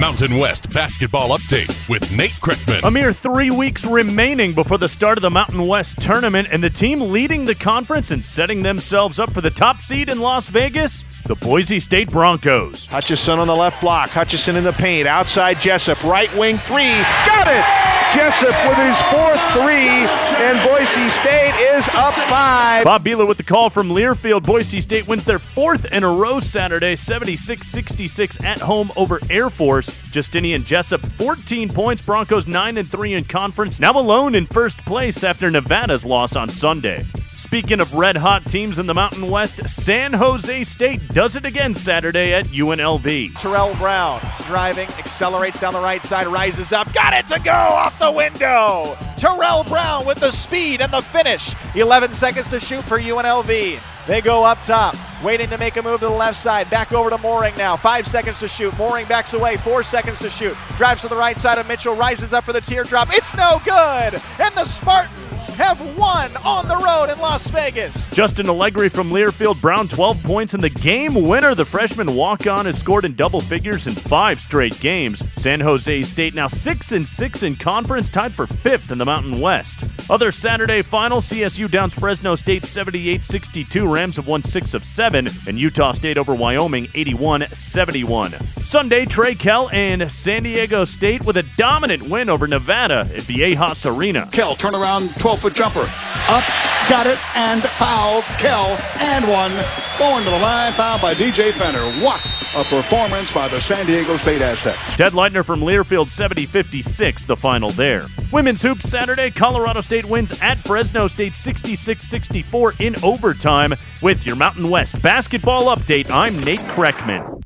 Mountain West basketball update with Nate Kreckman. A mere three weeks remaining before the start of the Mountain West tournament, and the team leading the conference and setting themselves up for the top seed in Las Vegas, the Boise State Broncos. Hutchison on the left block. Hutchison in the paint. Outside Jessup. Right wing three. Got it! Jessup with his fourth three, and Boise State is up five. Bob Behler with the call from Learfield. Boise State wins their fourth in a row Saturday, 76 66 at home over Air Force. Justinian Jessup, 14 points. Broncos 9 and 3 in conference. Now alone in first place after Nevada's loss on Sunday. Speaking of red hot teams in the Mountain West, San Jose State does it again Saturday at UNLV. Terrell Brown driving, accelerates down the right side, rises up, got it to go off the window. Terrell Brown with the speed and the finish. 11 seconds to shoot for UNLV. They go up top, waiting to make a move to the left side. Back over to Mooring now. Five seconds to shoot. Mooring backs away. Four seconds to shoot. Drives to the right side of Mitchell. Rises up for the teardrop. It's no good. And the Spartans have won on the road in Las Vegas. Justin Allegri from Learfield Brown, 12 points in the game winner. The freshman walk-on has scored in double figures in five straight games. San Jose State now six and six in conference, tied for fifth in the Mountain West. Other Saturday final: CSU downs Fresno State 78-62. Rams have won six of seven, and Utah State over Wyoming 81-71. Sunday, Trey Kell and San Diego State with a dominant win over Nevada at Viejas Arena. Kell turnaround 12 foot jumper up, got it, and fouled. Kell and one. Going to the line, fouled by DJ Fenner. What a performance by the San Diego State Aztecs. Ted Leitner from Learfield 70 56, the final there. Women's Hoops Saturday, Colorado State wins at Fresno State 66 64 in overtime. With your Mountain West basketball update, I'm Nate Kreckman.